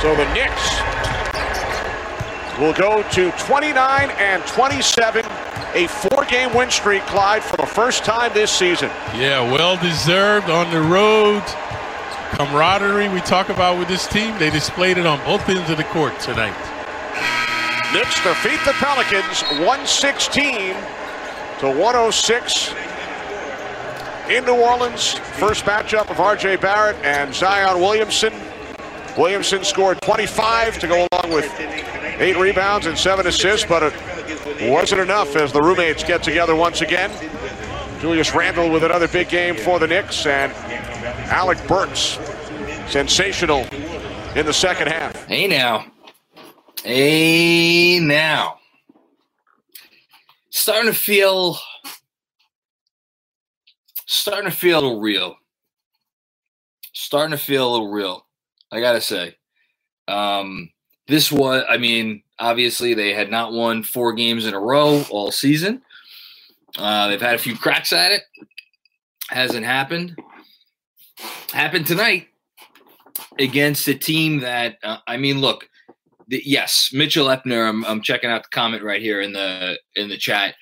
So the Knicks will go to 29 and 27, a four-game win streak, Clyde, for the first time this season. Yeah, well deserved on the road. Camaraderie we talk about with this team, they displayed it on both ends of the court tonight. Knicks defeat the Pelicans 116 to 106 in New Orleans. First matchup of R.J. Barrett and Zion Williamson. Williamson scored 25 to go along with eight rebounds and seven assists, but it wasn't enough as the roommates get together once again. Julius Randle with another big game for the Knicks, and Alec Burks, sensational in the second half. Hey now. Hey now. Starting to feel starting to feel a little real. Starting to feel a little real. I gotta say. Um, this was, I mean, obviously they had not won four games in a row all season. Uh, they've had a few cracks at it. Hasn't happened. Happened tonight against a team that, uh, I mean, look, the, yes, Mitchell Epner. I'm, I'm checking out the comment right here in the in the chat.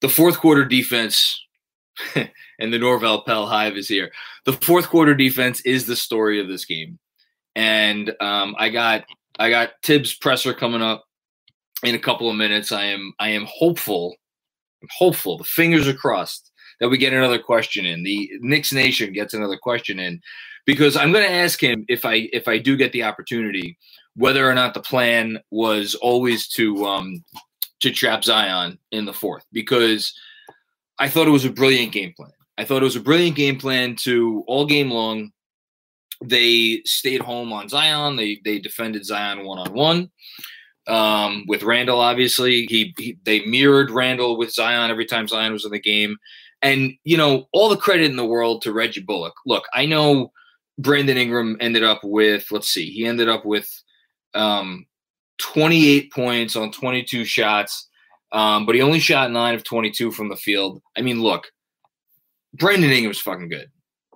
The fourth quarter defense and the Norvel Pelle Hive is here. The fourth quarter defense is the story of this game and um, I got I got Thibs presser coming up in a couple of minutes. I am I am hopeful, I'm hopeful. The fingers are crossed that we get another question in. The Knicks Nation gets another question in because I'm going to ask him if I if I do get the opportunity whether or not the plan was always to um, to trap Zion in the fourth because I thought it was a brilliant game plan. I thought it was a brilliant game plan to all game long they stayed home on Zion. They they defended Zion one on one Um, with Randle, Obviously, he, he they mirrored Randle with Zion every time Zion was in the game. And you know, all the credit in the world to Reggie Bullock. Look, I know Brandon Ingram ended up with let's see, he ended up with um, 28 points on 22 shots, um, but he only shot nine of 22 from the field. I mean, look, Brandon Ingram's fucking good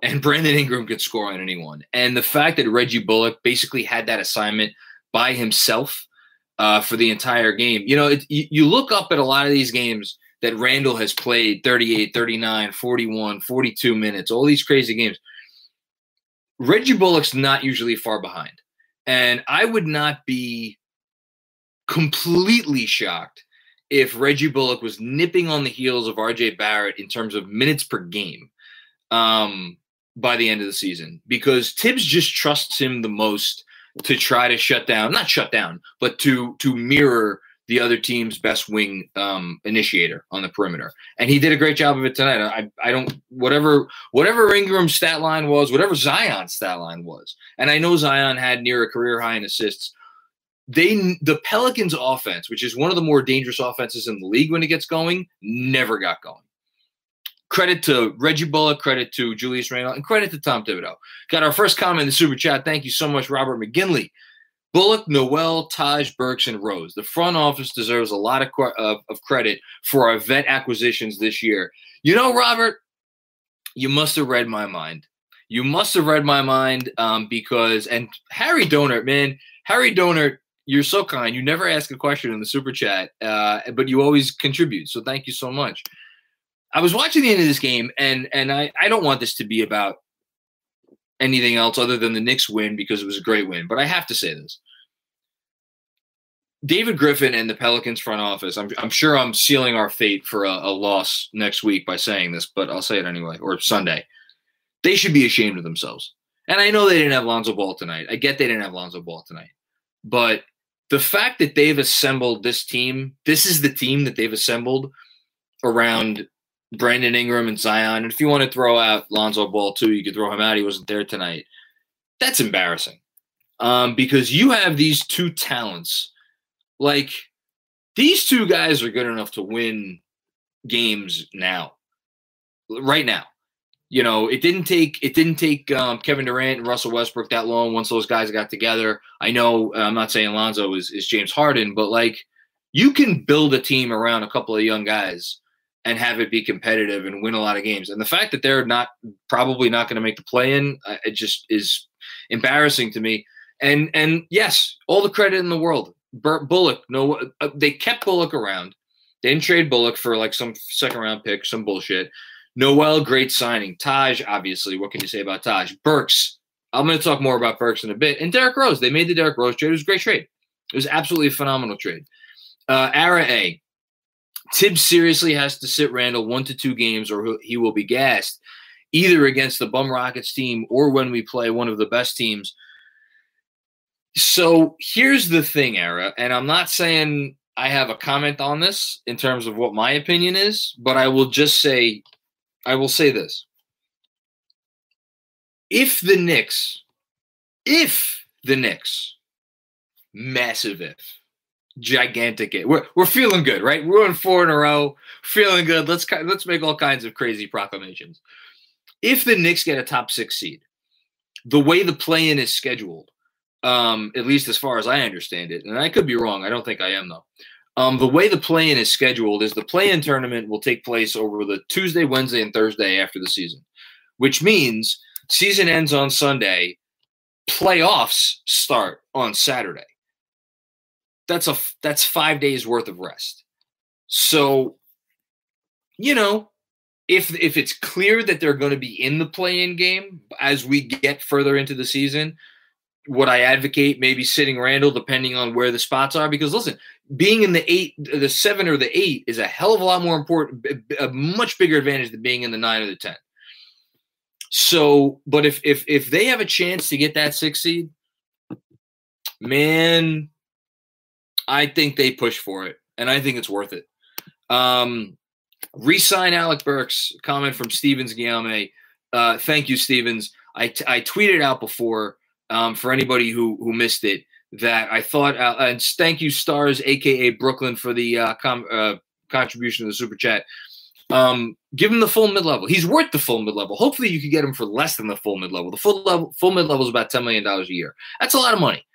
and Brandon Ingram could score on anyone. And the fact that Reggie Bullock basically had that assignment by himself uh, for the entire game, you know, it, you, you look up at a lot of these games that Randle has played 38, 39, 41, 42 minutes, all these crazy games. Reggie Bullock's not usually far behind. And I would not be completely shocked if Reggie Bullock was nipping on the heels of RJ Barrett in terms of minutes per game. Um, by the end of the season because Thibs just trusts him the most to try to shut down, not shut down, but to to mirror the other team's best wing um, initiator on the perimeter, and he did a great job of it tonight. I I don't whatever whatever Ingram's stat line was, whatever Zion's stat line was, and I know Zion had near a career high in assists. They the Pelicans offense, which is one of the more dangerous offenses in the league when it gets going, never got going. Credit to Reggie Bullock, credit to Julius Randle, and credit to Tom Thibodeau. Got our first comment in the super chat. Thank you so much, Robert McGinley. Bullock, Noel, Taj, Burks, and Rose. The front office deserves a lot of, of, of credit for our vet acquisitions this year. You know, Robert, you must have read my mind. You must have read my mind um, because, and Harry Donert, man, Harry Donert, you're so kind. You never ask a question in the super chat, uh, but you always contribute. So thank you so much. I was watching the end of this game, and and I, I don't want this to be about anything else other than the Knicks win because it was a great win. But I have to say this. David Griffin and the Pelicans front office, I'm, I'm sure I'm sealing our fate for a, a, loss next week by saying this, but I'll say it anyway, or Sunday. They should be ashamed of themselves. And I know they didn't have Lonzo Ball tonight. I get they didn't have Lonzo Ball tonight. But the fact that they've assembled this team, this is the team that they've assembled around Brandon Ingram and Zion. And if you want to throw out Lonzo Ball too, you could throw him out. He wasn't there tonight. That's embarrassing um, because you have these two talents. Like these two guys are good enough to win games now, right now. You know, it didn't take it didn't take um, Kevin Durant and Russell Westbrook that long once those guys got together. I know I'm not saying Lonzo is, is James Harden, but like you can build a team around a couple of young guys and have it be competitive and win a lot of games. And the fact that they're not probably not going to make the play in, uh, it just is embarrassing to me. And and yes, all the credit in the world. Burt Bullock, no, uh, they kept Bullock around. They didn't trade Bullock for like some second round pick, some bullshit. Noel, great signing. Taj, obviously, what can you say about Taj? Burks, I'm going to talk more about Burks in a bit. And Derrick Rose, they made the Derrick Rose trade. It was a great trade. It was absolutely a phenomenal trade. Uh, Ara A, Thibs seriously has to sit Randle one to two games or he will be gassed either against the Bum Rockets team or when we play one of the best teams. So here's the thing, Era, and I'm not saying I have a comment on this in terms of what my opinion is, but I will just say, I will say this. If the Knicks, if the Knicks, massive if, gigantic it. We're we're feeling good, right? We're on four in a row, feeling good. Let's let's make all kinds of crazy proclamations. If the Knicks get a top six seed, the way the play-in is scheduled, um, at least as far as I understand it, and I could be wrong. I don't think I am though. Um, the way the play-in is scheduled is the play-in tournament will take place over the Tuesday, Wednesday, and Thursday after the season, which means season ends on Sunday. Playoffs start on Saturday that's a that's five days worth of rest. So, you know, if if it's clear that they're going to be in the play-in game as we get further into the season, would I advocate maybe sitting Randle depending on where the spots are? Because listen, being in the eight, the seven or the eight is a hell of a lot more important, a much bigger advantage than being in the nine or the ten. So, but if if if they have a chance to get that six seed, man, I think they push for it, and I think it's worth it. Um, resign Alec Burks. Comment from Stevens Guillaume. Uh, thank you, Stevens. I, t- I tweeted out before um, for anybody who who missed it that I thought. Uh, and thank you, Stars, aka Brooklyn, for the uh, com- uh, contribution to the super chat. Um, give him the full mid level. He's worth the full mid level. Hopefully, you could get him for less than the full mid level. The full level, full mid level is about ten million dollars a year. That's a lot of money.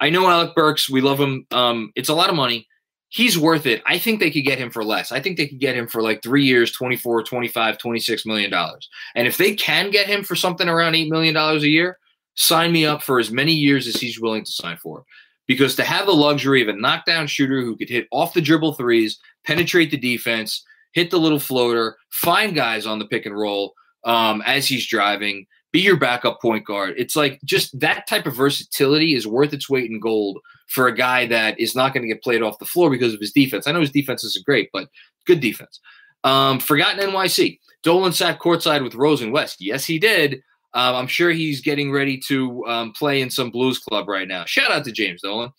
I know Alec Burks. We love him. Um, it's a lot of money. He's worth it. I think they could get him for less. I think they could get him for like three years, 24, 25, 26 million dollars. And if they can get him for something around $8 million a year, sign me up for as many years as he's willing to sign for. Because to have the luxury of a knockdown shooter who could hit off the dribble threes, penetrate the defense, hit the little floater, find guys on the pick and roll um, as he's driving, be your backup point guard. It's like just that type of versatility is worth its weight in gold for a guy that is not going to get played off the floor because of his defense. I know his defense isn't great, but good defense. Um, forgotten NYC. Dolan sat courtside with Rose and West. Yes, he did. Um, I'm sure he's getting ready to um, play in some blues club right now. Shout out to James Dolan.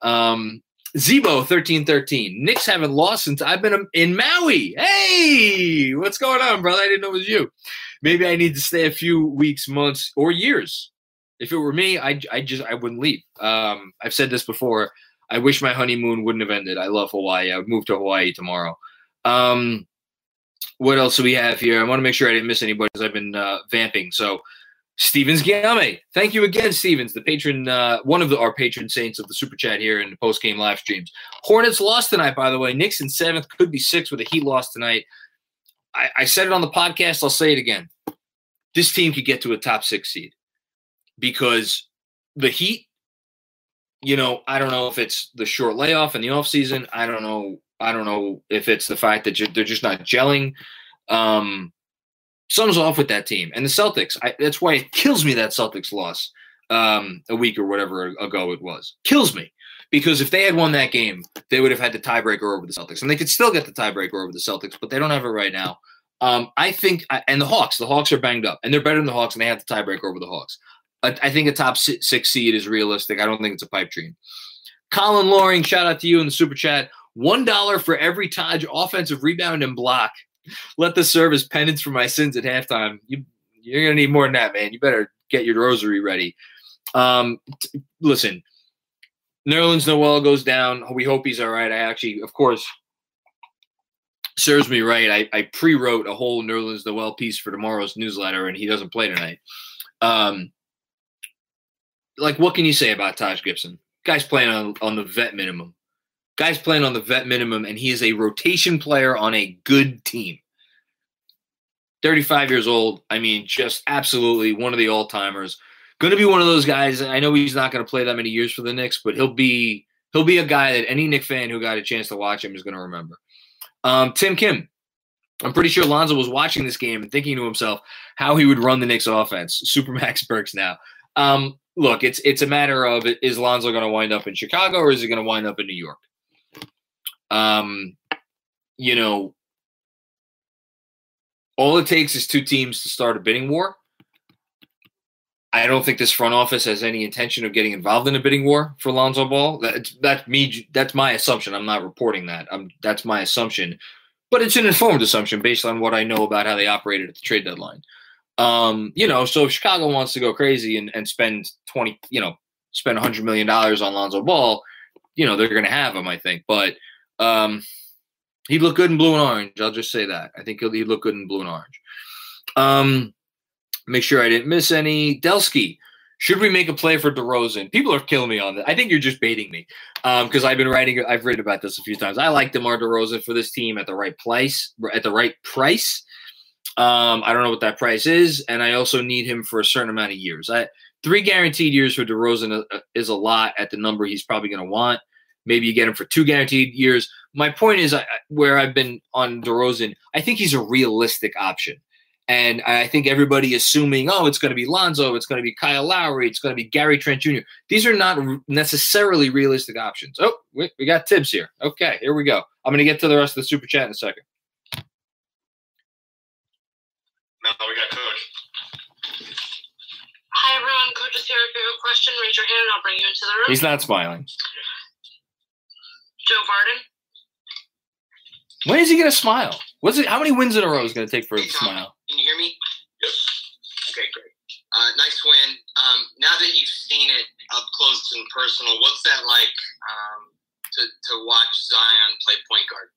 Um, Zebo thirteen thirteen. Knicks haven't lost since I've been in Maui. Hey, what's going on, brother? I didn't know it was you. Maybe I need to stay a few weeks, months, or years. If it were me, I I just I wouldn't leave. Um, I've said this before. I wish my honeymoon wouldn't have ended. I love Hawaii. I would move to Hawaii tomorrow. Um, what else do we have here? I want to make sure I didn't miss anybody because I've been uh, vamping. So Stevens Guillaume. Thank you again, Stevens, the patron, uh, one of the, our patron saints of the super chat here in the post game live streams. Hornets lost tonight, by the way. Knicks in seventh, could be six with a Heat loss tonight. I, I said it on the podcast. I'll say it again. This team could get to a top six seed because the Heat, you know, I don't know if it's the short layoff in the offseason. I don't know. I don't know if it's the fact that they're just not gelling. Um, something's off with that team. And the Celtics, I, that's why it kills me that Celtics loss um, a week or whatever ago it was. Kills me. Because if they had won that game, they would have had the tiebreaker over the Celtics. And they could still get the tiebreaker over the Celtics, but they don't have it right now. Um, I think, and the Hawks, the Hawks are banged up, and they're better than the Hawks, and they have the tiebreaker over the Hawks. I, I think a top six seed is realistic. I don't think it's a pipe dream. Colin Loring, shout out to you in the super chat. One dollar for every Taj offensive rebound and block let this serve as penance for my sins at halftime. You you're gonna need more than that, man. You better get your rosary ready. Um, t- listen, Nerlens Noel goes down. We hope he's all right. I actually, of course, serves me right. I, I pre-wrote a whole Nerlens Noel piece for tomorrow's newsletter, and he doesn't play tonight. Um, like, what can you say about Taj Gibson? Guy's playing on on the vet minimum. Guy's playing on the vet minimum, and he is a rotation player on a good team. 35 years old. I mean, just absolutely one of the all timers. Going to be one of those guys. I know he's not going to play that many years for the Knicks, but he'll be he'll be a guy that any Knick fan who got a chance to watch him is going to remember. Um, Tim Kim. I'm pretty sure Lonzo was watching this game and thinking to himself how he would run the Knicks offense. Supermax Burks now. Um, look, it's it's a matter of is Lonzo going to wind up in Chicago or is he going to wind up in New York? Um, you know, all it takes is two teams to start a bidding war. I don't think this front office has any intention of getting involved in a bidding war for Lonzo Ball. That's that me. That's my assumption. I'm not reporting that. I'm, that's my assumption, but it's an informed assumption based on what I know about how they operated at the trade deadline. Um, you know, so if Chicago wants to go crazy and, and spend twenty, you know, spend hundred million dollars on Lonzo Ball, you know, they're going to have him. I think, but um, he looked good in blue and orange. I'll just say that. I think he'll, he look good in blue and orange. Um, make sure I didn't miss any. Delsky, should we make a play for DeRozan? People are killing me on that. I think you're just baiting me because um, I've been writing. I've written about this a few times. I like DeMar DeRozan for this team at the right price. At the right price. Um, I don't know what that price is, and I also need him for a certain amount of years. I, three guaranteed years for DeRozan uh, is a lot at the number he's probably going to want. Maybe you get him for two guaranteed years. My point is, I, where I've been on DeRozan, I think he's a realistic option. And I think everybody assuming, oh, it's going to be Lonzo, it's going to be Kyle Lowry, it's going to be Gary Trent Jr. These are not necessarily realistic options. Oh, we, we got Thibs here. Okay, here we go. I'm going to get to the rest of the super chat in a second. No, we got Coach. Hi, everyone. Coach is here. If you have a question, raise your hand and I'll bring you into the room. He's not smiling. Joe Vardon. When is he going to smile? What's it? How many wins in a row is going to take for him to smile? Can you hear me? Yes. Okay, great. Uh, nice win. Um, now that you've seen it up close and personal, what's that like um, to, to watch Zion play point guard?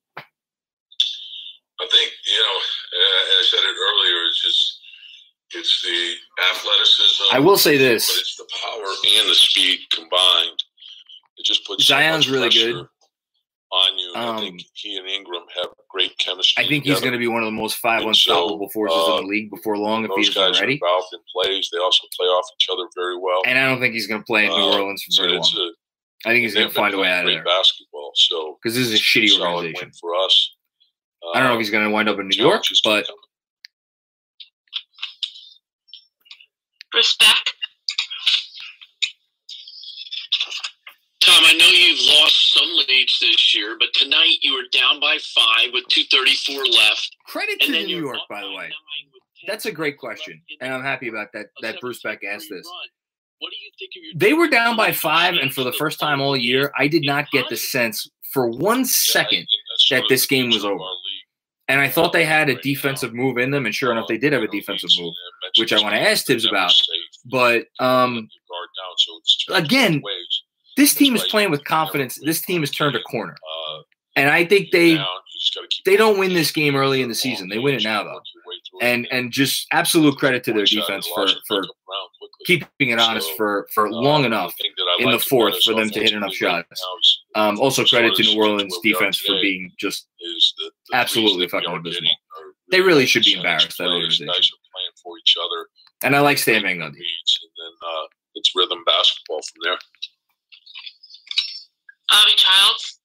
I think you know, uh, I said it earlier. It's just it's the athleticism. I will say this, but it's the power and the speed combined. It just puts Zion's so really good on you. Um, I think he and Ingram have great chemistry. I think he's going to be one of the most five And unstoppable so, forces uh, in the league before long if he's guys ready. are involved in plays. They also play off each other very well. And I don't think he's going to play in New Uh, Orleans for so very long. a, I think he's going to find a way out of great there basketball. So because this is a shitty solid organization. win for us. I don't know if Uh, he's going to wind up in New York, but. Respect. Tom, I know you've lost some leads this year, but tonight you were down by five with 234 left. credit to New York, by the way. nine with 10 That's a great question, and I'm happy about that. That Bruce Beck asked this. What do you think of your? They were down by five, and for the first time all year, I did not get the sense for one second that this game was over. And I thought they had a defensive move in them, and sure enough, they did have a defensive move, which I want to ask Thibs about. But um, again, this team is playing with confidence. This team has turned a corner, and I think they they don't win this game early in the season. They win it now, though. And and just absolute credit to their defense for for keeping it honest for for long enough in the fourth for them to hit enough shots. Um, also credit to New Orleans defense for being just absolutely fucking abysmal. They really should be embarrassed. That organization. playing for each other. And I like Stan Van Gundy. And then uh, it's rhythm basketball from there. Bobby Childs.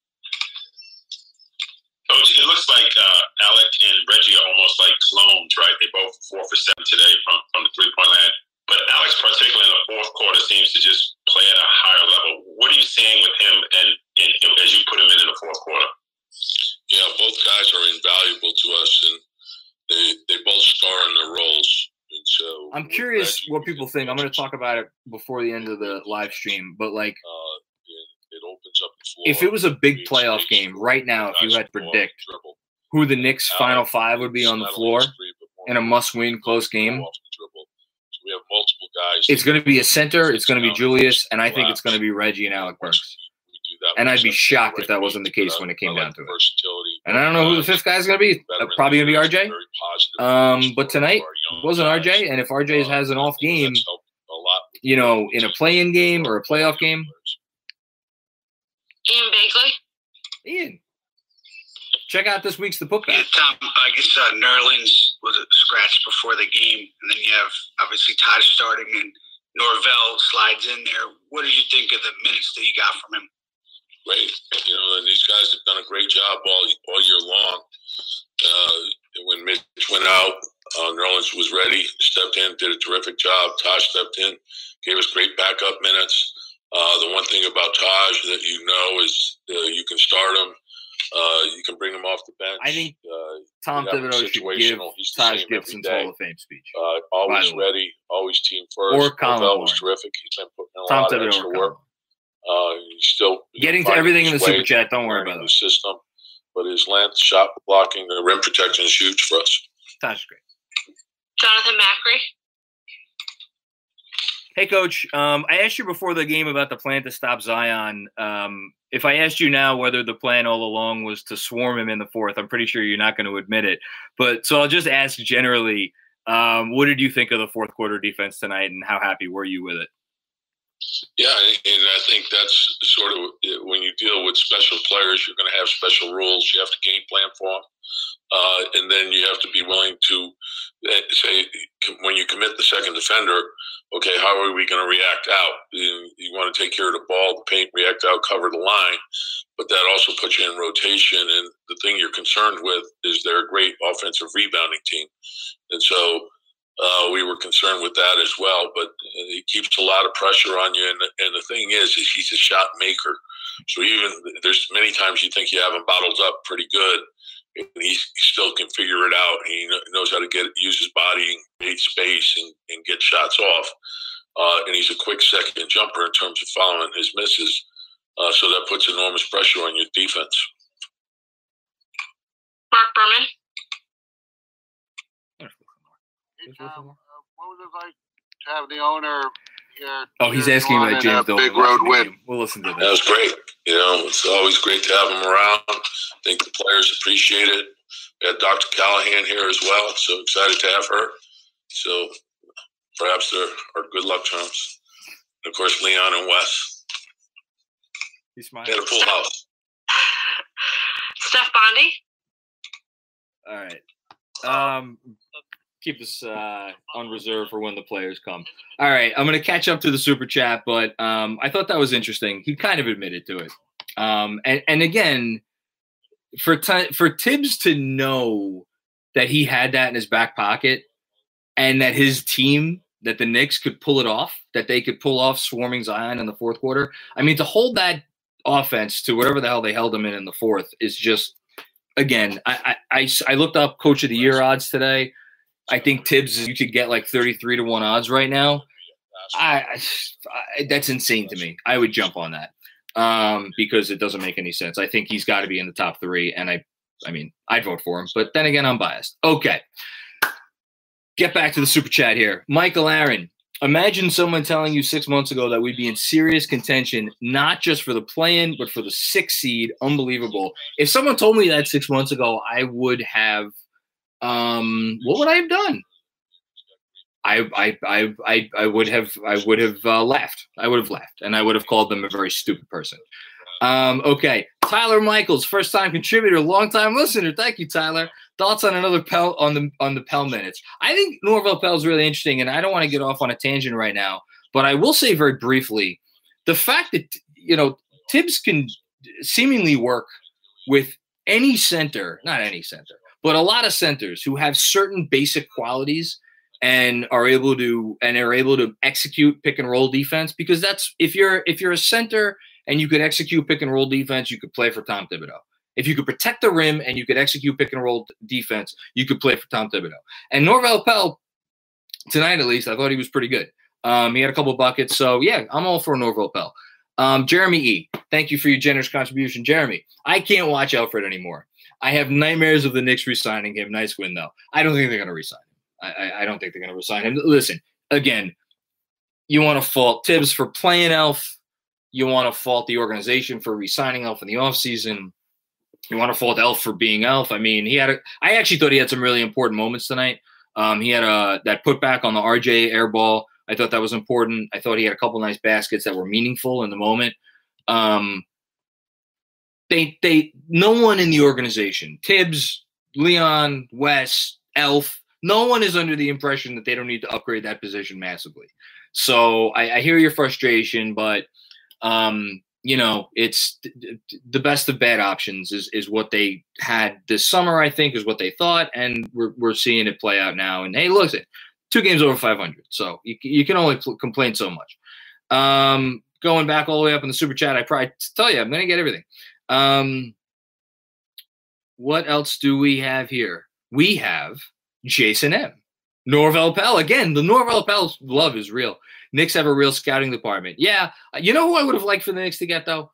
Coach, it looks like uh, Alec and Reggie are almost like clones, right? They both four for seven today from, from the three point line. But Alex, particularly in the fourth quarter, seems to just play at a higher level. What are you seeing with him and, and, and as you put him in in the fourth quarter? Yeah, both guys are invaluable to us, and they they both star in their roles. And so I'm curious Reggie, what people think. I'm going to talk about it before the end of the live stream, but like Uh, it, opens up the floor. if it was a big playoff space game right now, if you had to go off the predict who the Knicks' final five would be on the floor only three, but more in a must-win close game, off the dribble. So we have multiple guys. it's going to be a center. It's going to be Julius, and I think it's going to be Reggie and Alec Burks. we- we do that, And I'd be shocked if that wasn't the case when it came down to it. And I don't know who the fifth guy is going to be. Uh, probably going to be RJ. Um, but tonight wasn't. RJ, and if RJ Uh, has an off game, that's helped a lot with you know, in a play-in game or a playoff game, Ian Begley. Ian, check out this week's The Putback. Yeah, Tom, I guess uh, Nerlens was scratched before the game, and then you have obviously Todd starting and Norvel slides in there. What did you think of the minutes that you got from him? great. You know, and these guys have done a great job all all year long. Uh, when Mitch went out, uh, Nerlens was ready, stepped in, did a terrific job. Taj stepped in, gave us great backup minutes. Uh, the one thing about Taj that you know is uh, you can start him, uh, you can bring him off the bench. I think uh, Tom you have him Thibodeau should give situational. He's the Taj same every Gibson's day. Hall of Fame speech. uh, always By ready, always team first. Or Colin Norvel was terrific. He's been putting in a Tom lot of extra work. Uh, he's still Getting to everything in the super chat. Don't worry learning about the it. system. But his length, shot blocking, the rim protection is huge for us. Taj is great. Jonathan Macri. Hey, Coach. Um, I asked you before the game about the plan to stop Zion. Um, if I asked you now whether the plan all along was to swarm him in the fourth, I'm pretty sure you're not going to admit it. But so I'll just ask generally, um, what did you think of the fourth quarter defense tonight, and how happy were you with it? Yeah, and I think that's sort of when you deal with special players, you're going to have special rules. You have to game plan for them, uh, and then you have to be willing to uh, say when you commit the second defender. Okay, how are we going to react out? You, you want to take care of the ball, the paint, react out, cover the line, but that also puts you in rotation. And the thing you're concerned with is they're a great offensive rebounding team, and so uh, we were concerned with that as well. But he keeps a lot of pressure on you, and, and the thing is, is he's a shot maker. So even there's many times you think you have him bottled up pretty good, and he still can figure it out. He knows how to get use his body and create space and, and get shots off. Uh, and he's a quick second jumper in terms of following his misses. Uh, so that puts enormous pressure on your defense. Mark Berman. Hey, Tom, uh, what was it like to have the owner here? Oh, he's asking about in James Dolan. big road win. We'll listen to That that. was great. You know, it's always great to have him around. I think the players appreciate it. We had Dr. Callahan here as well, so excited to have her. So perhaps they're our good luck charms. And of course, Leon and Wes. He's smiling. had a full house. Steph Bondy. All right. Um, keep this uh, on reserve for when the players come. All right, I'm going to catch up to the super chat, but um, I thought that was interesting. He kind of admitted to it, um, and and again, for ti for Thibs to know that he had that in his back pocket, and that his team, that the Knicks could pull it off, that they could pull off swarming Zion in the fourth quarter. I mean, to hold that offense to whatever the hell they held him in in the fourth is just again, I, I, I looked up coach of the year odds today. I think Thibs, you could get like 33 to 1 odds right now. I, I, that's insane to me. I would jump on that um, because it doesn't make any sense. I think he's got to be in the top three, and I, I mean, I'd vote for him. But then again, I'm biased. Okay, get back to the super chat here. Michael Aaron, imagine someone telling you six months ago that we'd be in serious contention, not just for the play-in, but for the sixth seed. Unbelievable. If someone told me that six months ago, I would have. Um, what would I have done? I, I, I, I, I would have, I would have uh, laughed. I would have left, and I would have called them a very stupid person. Um, okay, Tyler Michaels, first time contributor, long time listener. Thank you, Tyler. Thoughts on another Pelle on the on the Pelle minutes? I think Norvel Pelle is really interesting, and I don't want to get off on a tangent right now, but I will say very briefly, the fact that you know Thibs can seemingly work with any center, not any center, but a lot of centers who have certain basic qualities and are able to and are able to execute pick and roll defense because that's if you're if you're a center and you could execute pick and roll defense, you could play for Tom Thibodeau. If you could protect the rim and you could execute pick and roll defense, you could play for Tom Thibodeau. And Norvel Pelle, tonight at least, I thought he was pretty good. Um, he had a couple buckets, so yeah, I'm all for Norvel Pelle. Um, Jeremy E, thank you for your generous contribution, Jeremy. I can't watch Alfred anymore. I have nightmares of the Knicks resigning him. Nice win though. I don't think they're going to resign. Him. I, I don't think they're going to resign him. Listen, again, you want to fault Thibs for playing Elf. You want to fault the organization for resigning Elf in the offseason. You want to fault Elf for being Elf. I mean, he had a. I actually thought he had some really important moments tonight. Um, he had a that putback on the RJ air ball. I thought that was important. I thought he had a couple nice baskets that were meaningful in the moment. Um, they they no one in the organization, Thibs, Leon, Wes, Elf, no one is under the impression that they don't need to upgrade that position massively. So I, I hear your frustration, but um, you know, it's the best of bad options is is what they had this summer. I think is what they thought, and we're we're seeing it play out now. And hey, look, two games over 500, so you you can only complain so much. Um, going back all the way up in the super chat, I probably tell you I'm going to get everything. Um, what else do we have here? We have Jason M. Norvel Pelle. Again, the Norvel Pelle love is real. Knicks have a real scouting department. Yeah. You know who I would have liked for the Knicks to get, though?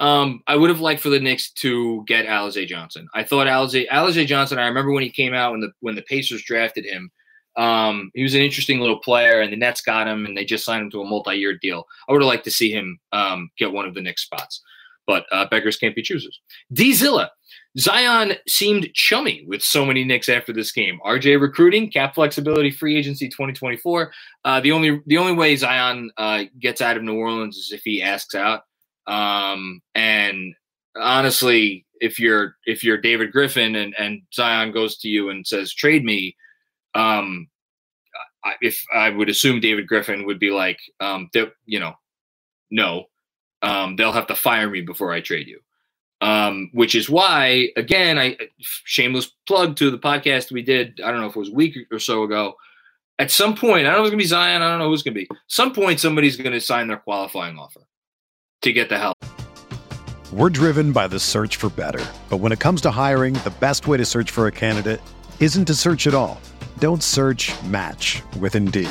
Um, I would have liked for the Knicks to get Alize Johnson. I thought Alize, Alize Johnson, I remember when he came out when the when the Pacers drafted him. Um, he was an interesting little player, and the Nets got him, and they just signed him to a multi-year deal. I would have liked to see him um, get one of the Knicks spots, but uh, beggars can't be choosers. D Zilla, Zion seemed chummy with so many Knicks after this game. RJ recruiting, cap flexibility, free agency 2024. Uh, the only the only way Zion uh, gets out of New Orleans is if he asks out. Um, and honestly, if you're if you're David Griffin and, and Zion goes to you and says trade me, um, I, if I would assume David Griffin would be like, um, you know, no, um, they'll have to fire me before I trade you. Um, which is why, again, I shameless plug to the podcast we did. I don't know if it was a week or so ago. At some point, I don't know if it's gonna be Zion. I don't know who's gonna be. Some point, somebody's gonna sign their qualifying offer to get the help. We're driven by the search for better, but when it comes to hiring, the best way to search for a candidate isn't to search at all. Don't search. Match with Indeed.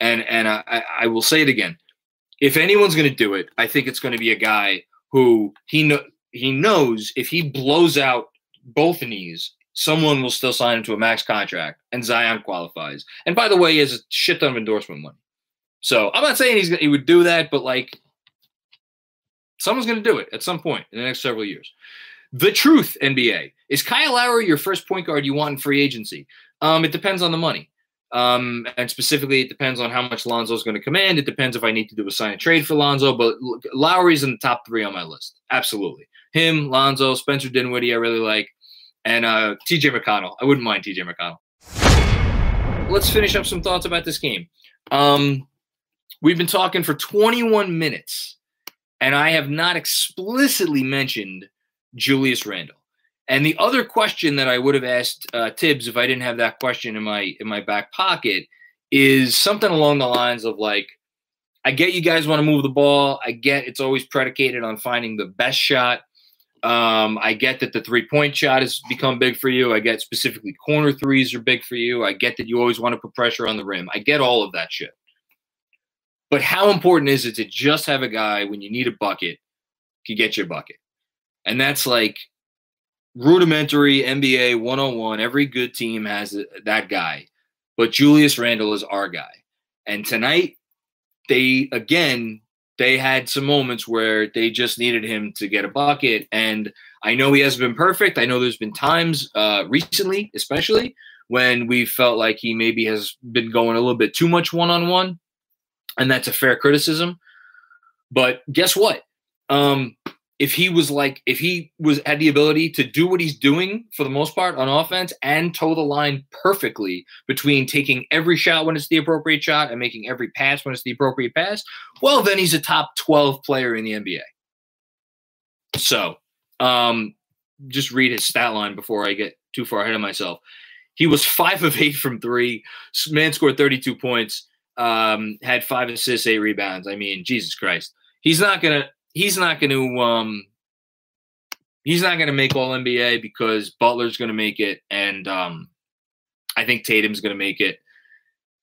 And and I, I will say it again. If anyone's going to do it, I think it's going to be a guy who he know he knows if he blows out both knees, someone will still sign him to a max contract, and Zion qualifies. And by the way, he has a shit ton of endorsement money. So I'm not saying he's he would do that, but like someone's going to do it at some point in the next several years. The truth, NBA, is Kyle Lowry your first point guard you want in free agency? Um, it depends on the money. Um, and specifically, it depends on how much Lonzo's going to command. It depends if I need to do a sign and trade for Lonzo. But Lowry's in the top three on my list. Absolutely. Him, Lonzo, Spencer Dinwiddie, I really like. And uh, TJ McConnell. I wouldn't mind TJ McConnell. Let's finish up some thoughts about this game. Um, we've been talking for 21 minutes, and I have not explicitly mentioned Julius Randle. And the other question that I would have asked uh, Thibs if I didn't have that question in my in my back pocket is something along the lines of like, I get you guys want to move the ball. I get it's always predicated on finding the best shot. Um, I get that the three point shot has become big for you. I get specifically corner threes are big for you. I get that you always want to put pressure on the rim. I get all of that shit. But how important is it to just have a guy when you need a bucket can get you a bucket? And that's like rudimentary NBA 101. Every good team has that guy, but Julius Randle is our guy. And tonight, they again they had some moments where they just needed him to get a bucket. And I know he hasn't been perfect. I know there's been times uh, recently, especially when we felt like he maybe has been going a little bit too much one on one, and that's a fair criticism. But guess what? Um, if he was like if he was had the ability to do what he's doing for the most part on offense and toe the line perfectly between taking every shot when it's the appropriate shot and making every pass when it's the appropriate pass, well then he's a top 12 player in the NBA. So, um just read his stat line before I get too far ahead of myself. He was 5 of 8 from 3. Man scored 32 points. Um had 5 assists, 8 rebounds. I mean, Jesus Christ. He's not going to he's not going to um he's not going to make all NBA because Butler's going to make it and um I think Tatum's going to make it.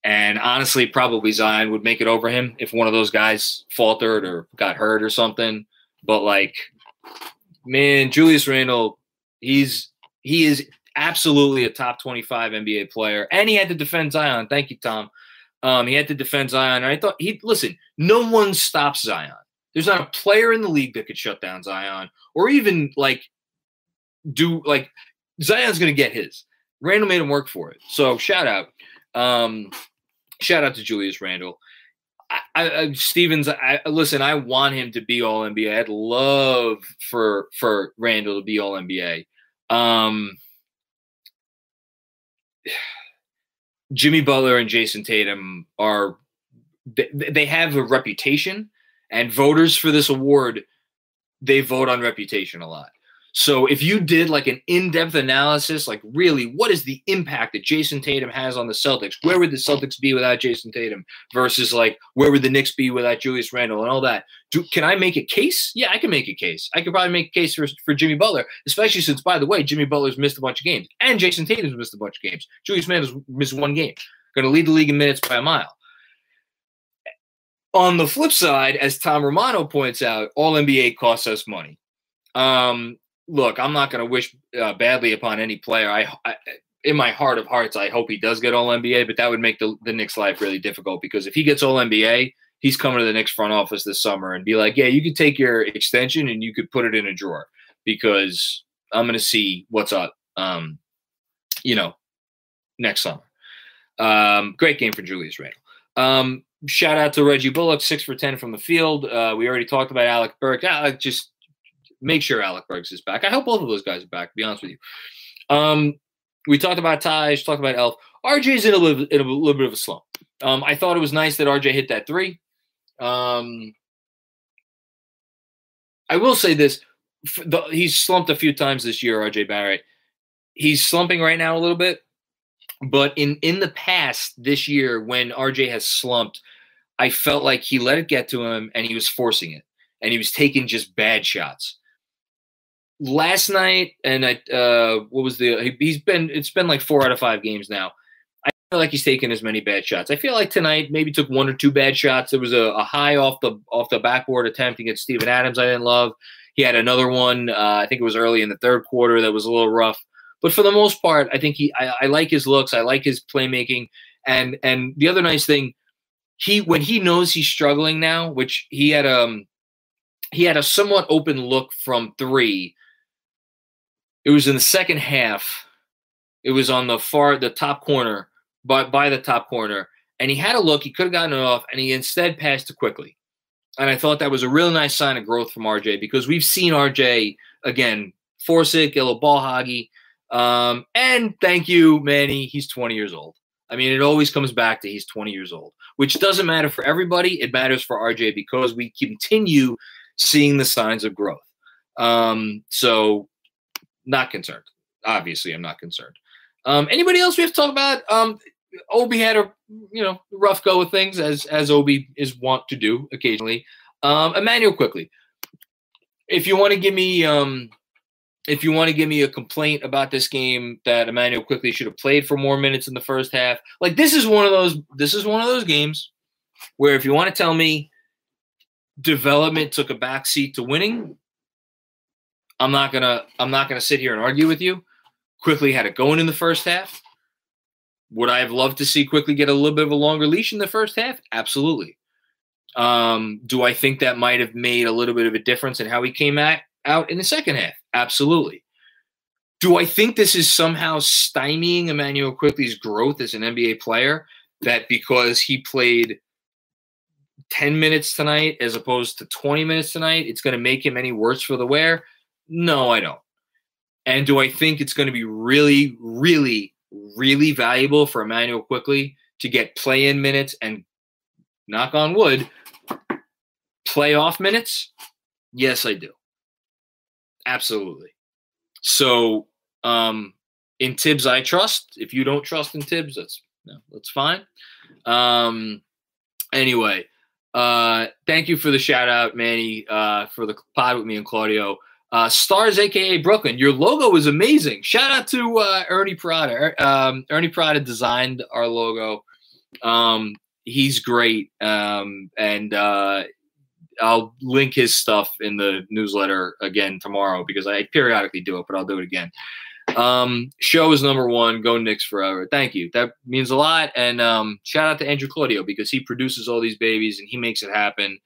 And honestly, probably Zion would make it over him if one of those guys faltered or got hurt or something. But like, man, Julius Randle, he's he is absolutely a top 25 NBA player. And he had to defend Zion. Thank you, Tom. Um, he had to defend Zion. I thought he listen, no one stops Zion. There's not a player in the league that could shut down Zion or even like do like Zion's going to get his. Randle made him work for it. So shout out, um, shout out to Julius Randle. I, I, Stevens, I listen. I want him to be All NBA. I'd love for for Randle to be All NBA. Um, Jimmy Butler and Jayson Tatum are they, they have a reputation and voters for this award, they vote on reputation a lot. So if you did like an in-depth analysis, like really, what is the impact that Jayson Tatum has on the Celtics? Where would the Celtics be without Jayson Tatum? Versus like where would the Knicks be without Julius Randle and all that? Do, can I make a case? Yeah, I can make a case. I could probably make a case for, for Jimmy Butler, especially since, by the way, Jimmy Butler's missed a bunch of games and Jayson Tatum's missed a bunch of games. Julius Randle's missed one game. Going to lead the league in minutes by a mile. On the flip side, as Tom Romano points out, all NBA costs us money. Um, look, I'm not going to wish uh, badly upon any player. I, I, in my heart of hearts, I hope he does get all NBA, but that would make the, the Knicks' life really difficult because if he gets all NBA, he's coming to the Knicks front office this summer and be like, yeah, you could take your extension and you could put it in a drawer because I'm going to see what's up, um, you know, next summer. Um, great game for Julius Randle. Um, shout out to Reggie Bullock, six for 10 from the field. Uh, we already talked about Alec Burks. Alec, just make sure Alec Burks is back. I hope both of those guys are back, to be honest with you. Um, we talked about Taj, talked about Elf. RJ's in a little, in a little bit of a slump. Um, I thought it was nice that RJ hit that three. Um, I will say this: the, he's slumped a few times this year. RJ Barrett, he's slumping right now a little bit. But in in the past this year, when RJ has slumped, I felt like he let it get to him and he was forcing it, and he was taking just bad shots. Last night, and I uh, what was the? He's been it's been like four out of five games now. I feel like he's taken as many bad shots. I feel like tonight maybe took one or two bad shots. There was a, a high off the off the backboard attempt against Steven Adams. I didn't love. He had another one. Uh, I think it was early in the third quarter that was a little rough. But for the most part, I think he I, I like his looks. I like his playmaking. And and the other nice thing, he when he knows he's struggling now, which he had um he had a somewhat open look from three. It was in the second half. It was on the far the top corner, but by the top corner, and he had a look. He could have gotten it off, and he instead passed it quickly. And I thought that was a real nice sign of growth from RJ because we've seen RJ again force it, Um, and thank you, Manny. He's 20 years old. I mean, it always comes back to he's 20 years old, which doesn't matter for everybody. It matters for RJ because we continue seeing the signs of growth. Um, so, not concerned. Obviously, I'm not concerned. Um, anybody else we have to talk about? Um, Obi had a you know rough go with things as as Obi is wont to do occasionally. Um, Immanuel Quickley. If you want to give me um, if you want to give me a complaint about this game that Immanuel Quickley should have played for more minutes in the first half, like this is one of those this is one of those games where if you want to tell me development took a backseat to winning, I'm not gonna I'm not gonna sit here and argue with you. Quickley had it going in the first half. Would I have loved to see Quickley get a little bit of a longer leash in the first half? Absolutely. Um, do I think that might have made a little bit of a difference in how he came at, out in the second half? Absolutely. Do I think this is somehow stymieing Immanuel Quickley's growth as an NBA player? That because he played 10 minutes tonight as opposed to 20 minutes tonight, it's going to make him any worse for the wear? No, I don't. And do I think it's going to be really, really, really valuable for Immanuel Quickley to get play in minutes and knock on wood, playoff minutes? Yes, I do. Absolutely. So, um, in Thibs, I trust. If you don't trust in Thibs, that's no, that's fine. Um, anyway, uh, thank you for the shout out, Manny, uh, for the pod with me and Claudio. Uh, Stars, aka Brooklyn, your logo is amazing. Shout out to uh, Ernie Prada. Er, um, Ernie Prada designed our logo. Um, he's great, um, and uh, I'll link his stuff in the newsletter again tomorrow because I periodically do it, but I'll do it again. Um, show is number one. Go Knicks forever. Thank you. That means a lot. And um, shout out to Andrew Claudio because he produces all these babies and he makes it happen.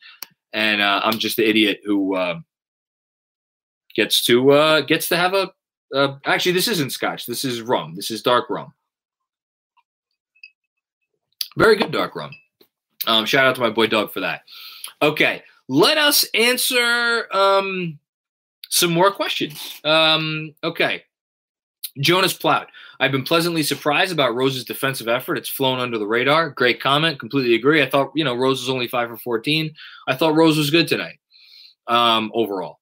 And uh, I'm just the idiot who uh, gets to uh, gets to have a. Uh, actually, this isn't scotch. This is rum. This is dark rum. Very good dark rum. Um, shout out to my boy Doug for that. Okay, let us answer um, some more questions. Um, okay. Jonas Plout. I've been pleasantly surprised about Rose's defensive effort. It's flown under the radar. Great comment. Completely agree. I thought, you know, Rose was only five for 14. I thought Rose was good tonight um, overall.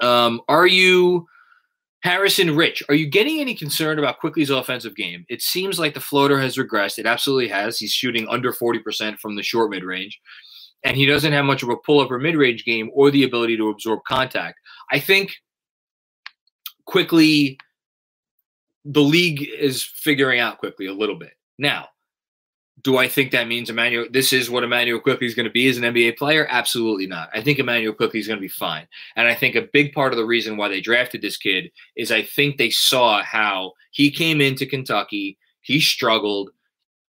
Um, are you, Harrison Rich, are you getting any concern about Quickley's offensive game? It seems like the floater has regressed. It absolutely has. He's shooting under 40% from the short mid range and he doesn't have much of a pull up or mid range game or the ability to absorb contact. I think Quickley the league is figuring out Quickley a little bit. Now, do I think that means Immanuel? This is what Immanuel Quickley is going to be as an NBA player? Absolutely not. I think Immanuel Quickley is going to be fine. And I think a big part of the reason why they drafted this kid is I think they saw how he came into Kentucky, he struggled,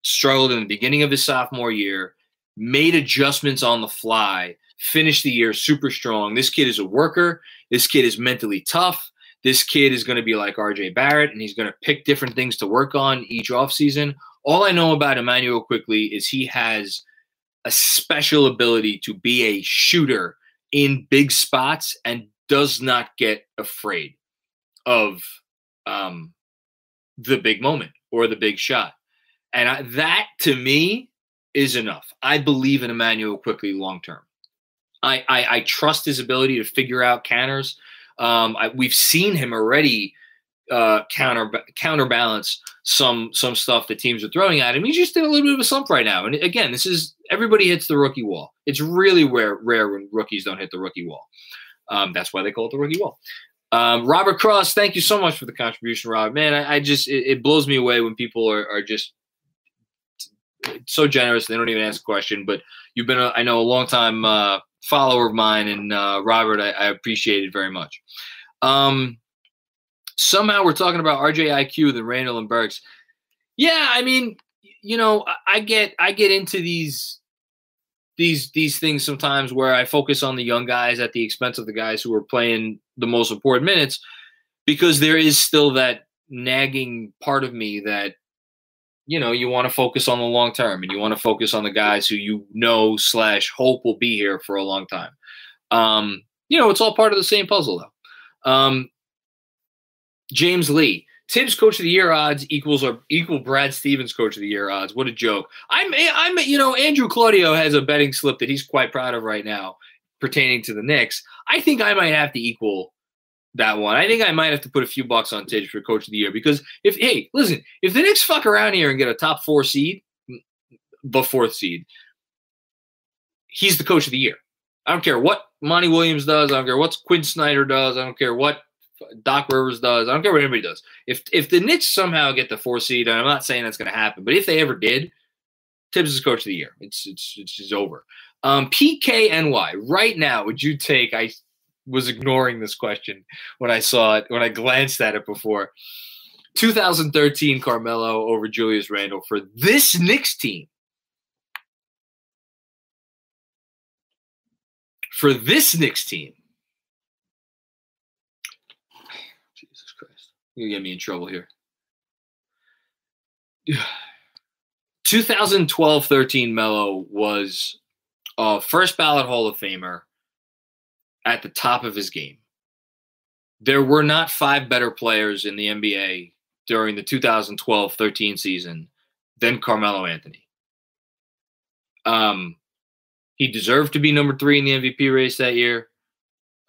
struggled in the beginning of his sophomore year made adjustments on the fly, finished the year super strong. This kid is a worker. This kid is mentally tough. This kid is going to be like RJ Barrett, and he's going to pick different things to work on each offseason. All I know about Immanuel Quickley is he has a special ability to be a shooter in big spots and does not get afraid of um, the big moment or the big shot. And I, that to me is enough. I believe in Immanuel Quickley long term. I, I, I trust his ability to figure out counters. Um, I, we've seen him already uh, counter counterbalance some some stuff that teams are throwing at him. He's just in a little bit of a slump right now. And again, this is everybody hits the rookie wall. It's really rare rare when rookies don't hit the rookie wall. Um, that's why they call it the rookie wall. Um, Robert Cross, thank you so much for the contribution, Rob. Man, I, I just it, it, blows me away when people are, are just so generous. They don't even ask a question. But you've been, a, I know, a long time uh, follower of mine, and uh, Robert, I, I, appreciate it very much. Um, somehow we're talking about RJIQ than Randle and Burks. Yeah, I mean, you know, I get I get into these these these things sometimes where I focus on the young guys at the expense of the guys who are playing the most important minutes because there is still that nagging part of me that you know you want to focus on the long term and you want to focus on the guys who you know slash hope will be here for a long time um you know it's all part of the same puzzle though um james lee Thibs Coach of the Year odds equals or equal Brad Stevens Coach of the Year odds. What a joke! I'm I'm you know Andrew Claudio has a betting slip that he's quite proud of right now pertaining to the Knicks. I think I might have to equal that one. I think I might have to put a few bucks on Thibs for Coach of the Year because if hey listen if the Knicks fuck around here and get a top four seed, the fourth seed, he's the Coach of the Year. I don't care what Monty Williams does. I don't care what Quin Snyder does. I don't care what Doc Rivers does. I don't care what anybody does. If if the Knicks somehow get the four seed, and I'm not saying that's going to happen, but if they ever did, Thibs is coach of the year. It's it's it's just over. Um, PKNY right now. Would you take? I was ignoring this question when I saw it when I glanced at it before. 2013 Carmelo over Julius Randle for this Knicks team. For this Knicks team, Jesus Christ. You're gonna get me in trouble here. 2012-13 Melo was a first ballot Hall of Famer at the top of his game. There were not five better players in the NBA during the 2012-13 season than Carmelo Anthony. Um, he deserved to be number three in the MVP race that year.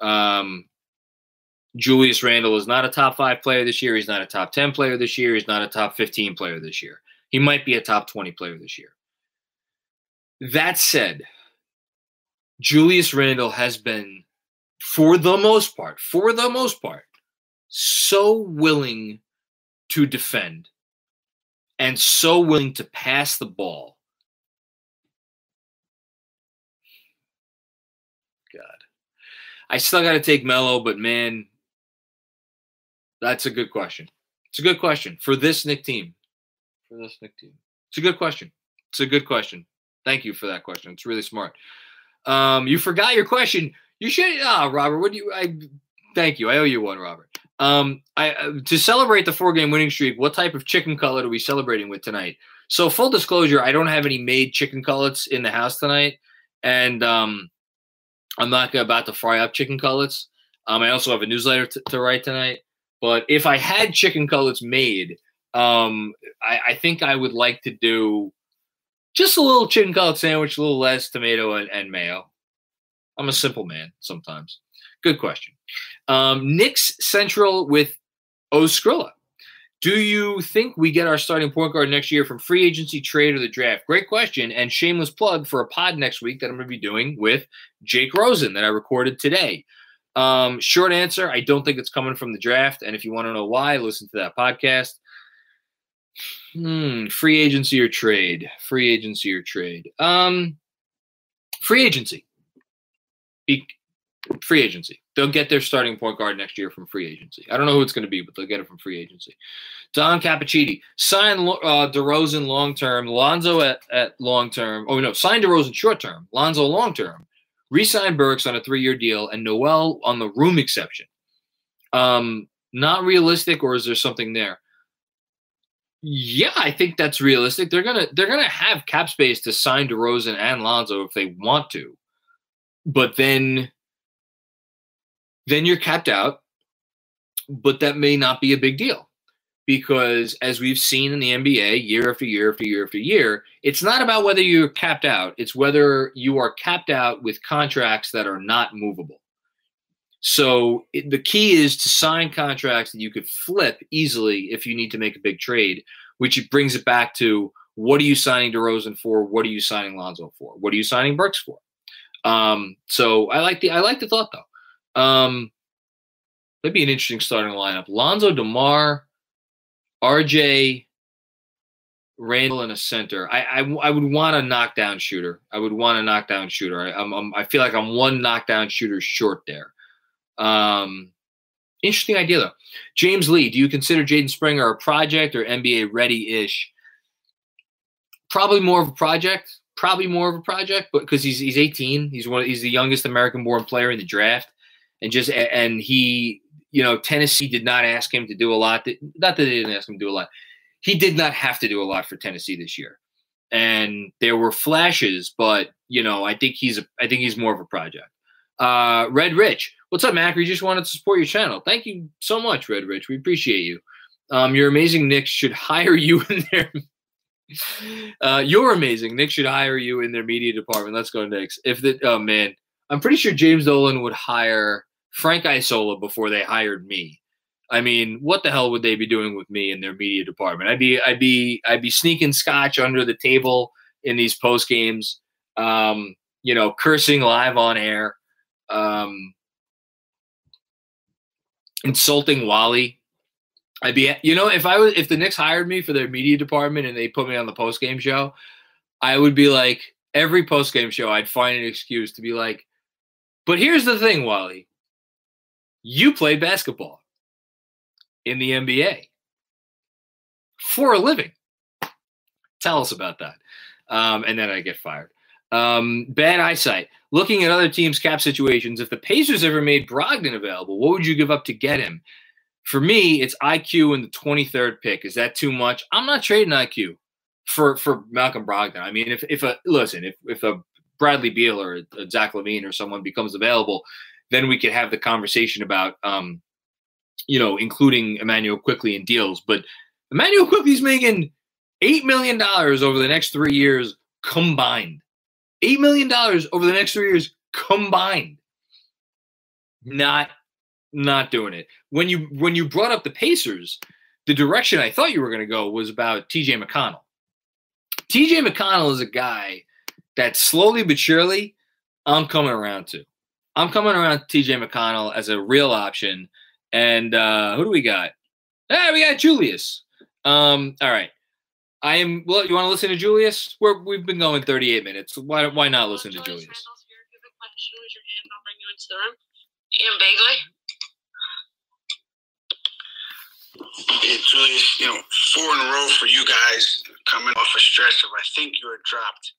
Um, Julius Randle is not a top five player this year. He's not a top 10 player this year. He's not a top 15 player this year. He might be a top 20 player this year. That said, Julius Randle has been, for the most part, for the most part, so willing to defend and so willing to pass the ball. God. I still got to take Melo, but man, that's a good question. It's a good question for this Knick team. For this Knick team. It's a good question. It's a good question. Thank you for that question. It's really smart. Um, you forgot your question. You should. Ah, Robert. What do you? I thank you. I owe you one, Robert. Um, I uh, to celebrate the four game winning streak. What type of chicken cutlet are we celebrating with tonight? So full disclosure, I don't have any made chicken cutlets in the house tonight, and um, I'm not about to fry up chicken cutlets. Um, I also have a newsletter t- to write tonight. But if I had chicken cutlets made, um, I, I, think I would like to do just a little chicken cutlet sandwich, a little less tomato and, and mayo. I'm a simple man sometimes. Good question. Um, Knicks Central with Oskrilla. Do you think we get our starting point guard next year from free agency, trade, or the draft? Great question. And shameless plug for a pod next week that I'm going to be doing with Jake Rosen that I recorded today. Um, short answer, I don't think it's coming from the draft. And if you want to know why, listen to that podcast. Hmm, free agency or trade? Free agency or trade? Um, free agency. Be- free agency. They'll get their starting point guard next year from free agency. I don't know who it's going to be, but they'll get it from free agency. Don Cappuccini sign uh, DeRozan long term, Lonzo at, at long term. Oh no, sign DeRozan short term, Lonzo long term, Resign Burks on a three-year deal and Noel on the room exception. Um, not realistic, or is there something there? Yeah, I think that's realistic. They're gonna they're gonna have cap space to sign DeRozan and Lonzo if they want to, but then then you're capped out. But that may not be a big deal because as we've seen in the NBA year after year after year after year, it's not about whether you're capped out, it's whether you are capped out with contracts that are not movable. So it, the key is to sign contracts that you could flip easily if you need to make a big trade, which brings it back to what are you signing DeRozan for? What are you signing Lonzo for? What are you signing Burks for? Um, so I like the I like the thought though. Um, that'd be an interesting starting lineup. Lonzo, Demar, RJ, Randle in a center. I I, I would want a knockdown shooter. I would want a knockdown shooter. I, I'm, I'm, i feel like I'm one knockdown shooter short there. Um, interesting idea though. James Lee, do you consider Jaden Springer a project or NBA ready ish? Probably more of a project. Probably more of a project, but because he's he's 18, he's one he's the youngest American-born player in the draft, and just and he, you know, Tennessee did not ask him to do a lot. Not that they didn't ask him to do a lot. He did not have to do a lot for Tennessee this year, and there were flashes, but you know, I think he's I think he's more of a project. Uh, Red Rich, what's up, Mac? We just wanted to support your channel. Thank you so much, Red Rich. We appreciate you. Um, your amazing Knicks should hire you in their. Uh, you're amazing. Nick should hire you in their media department. Let's go, Knicks. If the oh man, I'm pretty sure James Dolan would hire Frank Isola before they hired me. I mean, what the hell would they be doing with me in their media department? I'd be, I'd be, I'd be sneaking scotch under the table in these post games. Um, you know, cursing live on air, um, insulting Wally. I'd be, you know, if I was, if the Knicks hired me for their media department and they put me on the post game show, I would be like, every post game show, I'd find an excuse to be like, but here's the thing, Wally. You played basketball in the NBA for a living. Tell us about that. Um, and then I get fired. Um, bad eyesight. Looking at other teams' cap situations, if the Pacers ever made Brogdon available, what would you give up to get him? For me, it's IQ in the 23rd pick. Is that too much? I'm not trading IQ for for Malcolm Brogdon. I mean, if if a listen, if if a Bradley Beal or a Zach LaVine or someone becomes available, then we could have the conversation about um, you know, including Immanuel Quickley in deals. But Immanuel Quickley's making eight million dollars over the next three years combined. Eight million dollars over the next three years combined. Not not doing it. When you when you brought up the Pacers, the direction I thought you were going to go was about TJ McConnell. TJ McConnell is a guy that slowly but surely I'm coming around to. I'm coming around to TJ McConnell as a real option. And uh, who do we got? Hey, we got Julius. Um, all right. I am. Well, you want to listen to Julius? We're, we've been going 38 minutes. Why why not listen to Julius? Ian Begley. Yeah, Julius, you know, four in a row for you guys coming off a stretch of I think you were dropped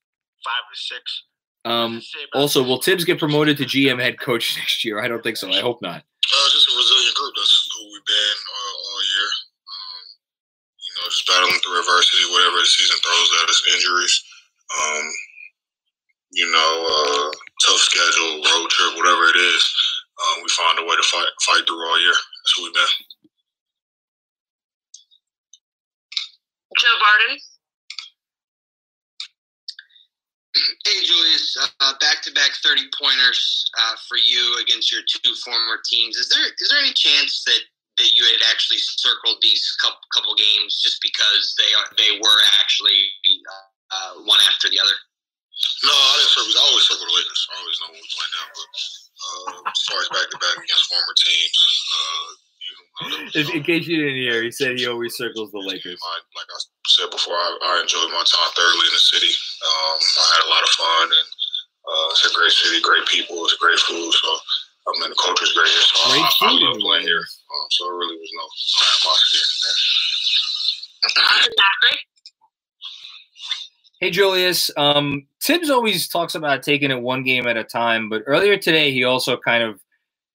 five or six. Um, also, will Thibs get promoted to GM head coach next year? I don't think so. I hope not. Uh, just a resilient group. That's who we've been uh, all year. Um, you know, just battling through adversity, whatever the season throws at us, injuries. Um, you know, uh, tough schedule, road trip, whatever it is. Um, we find a way to fight fight through all year. That's who we've been. Joe Barton. Hey, Julius, uh, back-to-back thirty pointers uh, for you against your two former teams. Is there is there any chance that, that you had actually circled these couple, couple games just because they are they were actually uh, one after the other? No, I didn't circle. I always circle the Lakers. I always know when we play now. But uh, as far as back-to-back against former teams, uh, In, in case you didn't hear, he said he always circles the Lakers. I, like I said before, I, I enjoyed my time thoroughly in the city. Um, I had a lot of fun, and uh, it's a great city, great people, it's great food. So I mean, the culture's great here. So Great I, I food love playing here. Um, so it really was no animosity. in there. Hey Julius, um, Thibs always talks about taking it one game at a time, but earlier today he also kind of,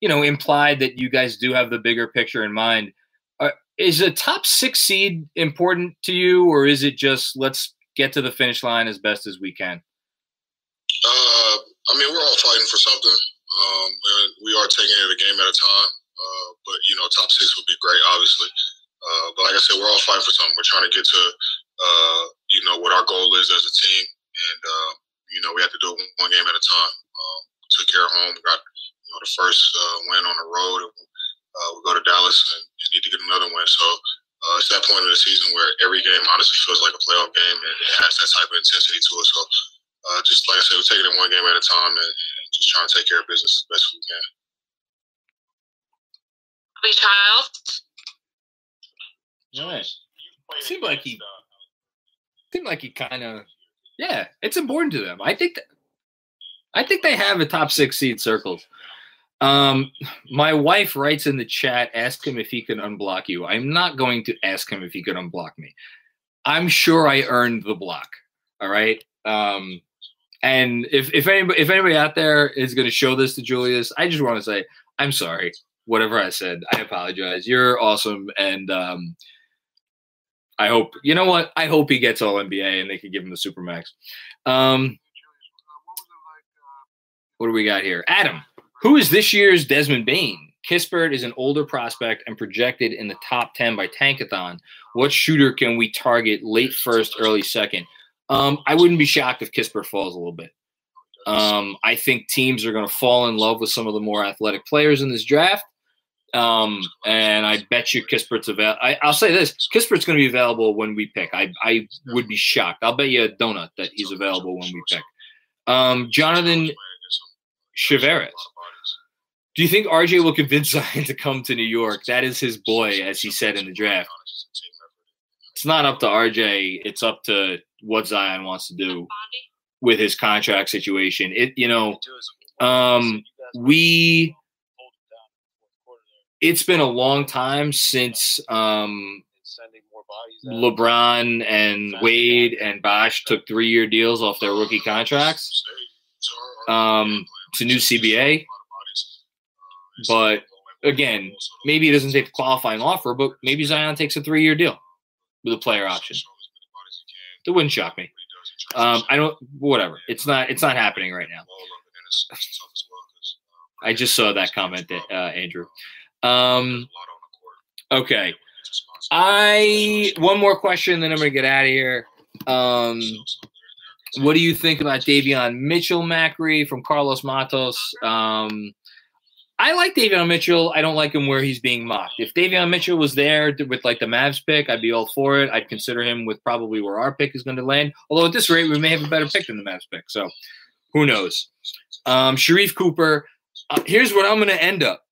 you know, implied that you guys do have the bigger picture in mind. Uh, is a top six seed important to you, or is it just let's get to the finish line as best as we can? Uh, I mean, we're all fighting for something. Um, and we are taking it a game at a time. Uh, but you know, top six would be great, obviously. Uh, but like I said, we're all fighting for something. We're trying to get to, uh, you know, what our goal is as a team, and uh, you know, we have to do it one game at a time. Um, took care of home, got you know the first uh, win on the road. Uh, we go to Dallas and, and need to get another win. So uh, it's that point of the season where every game honestly feels like a playoff game, and it has that type of intensity to it. So uh, just like I said, we're taking it one game at a time and, and just trying to take care of business as best we can. Bobby Childs. Right. Seemed like he seemed like he kind of yeah. It's important to them. I think that, I think they have a top six seed circled. Um, my wife writes in the chat, ask him if he can unblock you. I'm not going to ask him if he could unblock me. I'm sure I earned the block. All right. Um, And if if anybody if anybody out there is going to show this to Julius, I just want to say I'm sorry. Whatever I said, I apologize. You're awesome, and um, I hope you know what. I hope he gets all NBA and they can give him the supermax. Um, what do we got here? Adam, who is this year's Desmond Bane? Kispert is an older prospect and projected in the top 10 by Tankathon. What shooter can we target late first, early second? Um, I wouldn't be shocked if Kispert falls a little bit. Um, I think teams are going to fall in love with some of the more athletic players in this draft. Um, and I bet you Kispert's available. I'll say this: Kispert's going to be available when we pick. I, I would be shocked. I'll bet you a donut that he's available when we pick. Um, Jonathan Chiveres. Do you think RJ will convince Zion to come to New York? That is his boy, as he said in the draft. It's not up to RJ. It's up to what Zion wants to do with his contract situation. It, you know, um, we. It's been a long time since um, LeBron and Wade and Bosh took three-year deals off their rookie contracts. Um, it's a new CBA, but again, maybe he doesn't take the qualifying offer, but maybe Zion takes a three-year deal with a player option. That wouldn't shock me. Um, I don't. Whatever. It's not. It's not happening right now. I just saw that comment, that, uh, Andrew. Um, okay. I one more question, then I'm gonna get out of here. Um, what do you think about Davion Mitchell Macri from Carlos Matos? Um, I like Davion Mitchell. I don't like him where he's being mocked. If Davion Mitchell was there with like the Mavs pick, I'd be all for it. I'd consider him with probably where our pick is going to land. Although at this rate, we may have a better pick than the Mavs pick. So who knows? Um, Sharife Cooper. Uh, here's what I'm going to end up.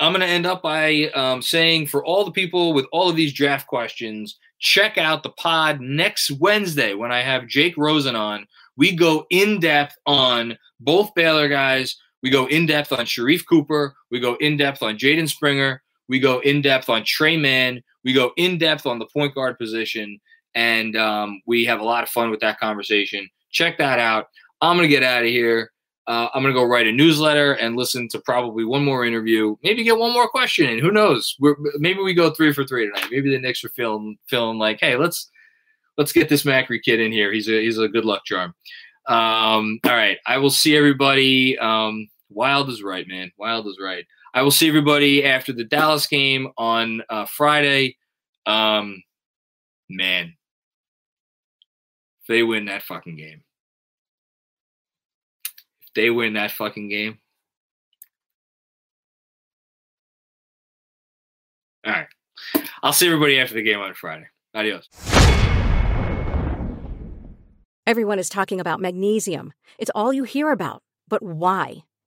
I'm going to end up by um, saying for all the people with all of these draft questions, check out the pod next Wednesday when I have Jake Rosen on. We go in depth on both Baylor guys. We go in depth on Sharife Cooper. We go in depth on Jaden Springer. We go in depth on Tre Mann. We go in depth on the point guard position. And um, we have a lot of fun with that conversation. Check that out. I'm going to get out of here. Uh, I'm going to go write a newsletter and listen to probably one more interview. Maybe get one more question And Who knows? We're, maybe we go three for three tonight. Maybe the Knicks are feeling feeling like, hey, let's let's get this Macri kid in here. He's a he's a good luck charm. Um, all right, I will see everybody. Um, Wild is right, man. Wild is right. I will see everybody after the Dallas game on uh, Friday. Um, man, if they win that fucking game, if they win that fucking game, all right. I'll see everybody after the game on Friday. Adios. Everyone is talking about magnesium. It's all you hear about. But why?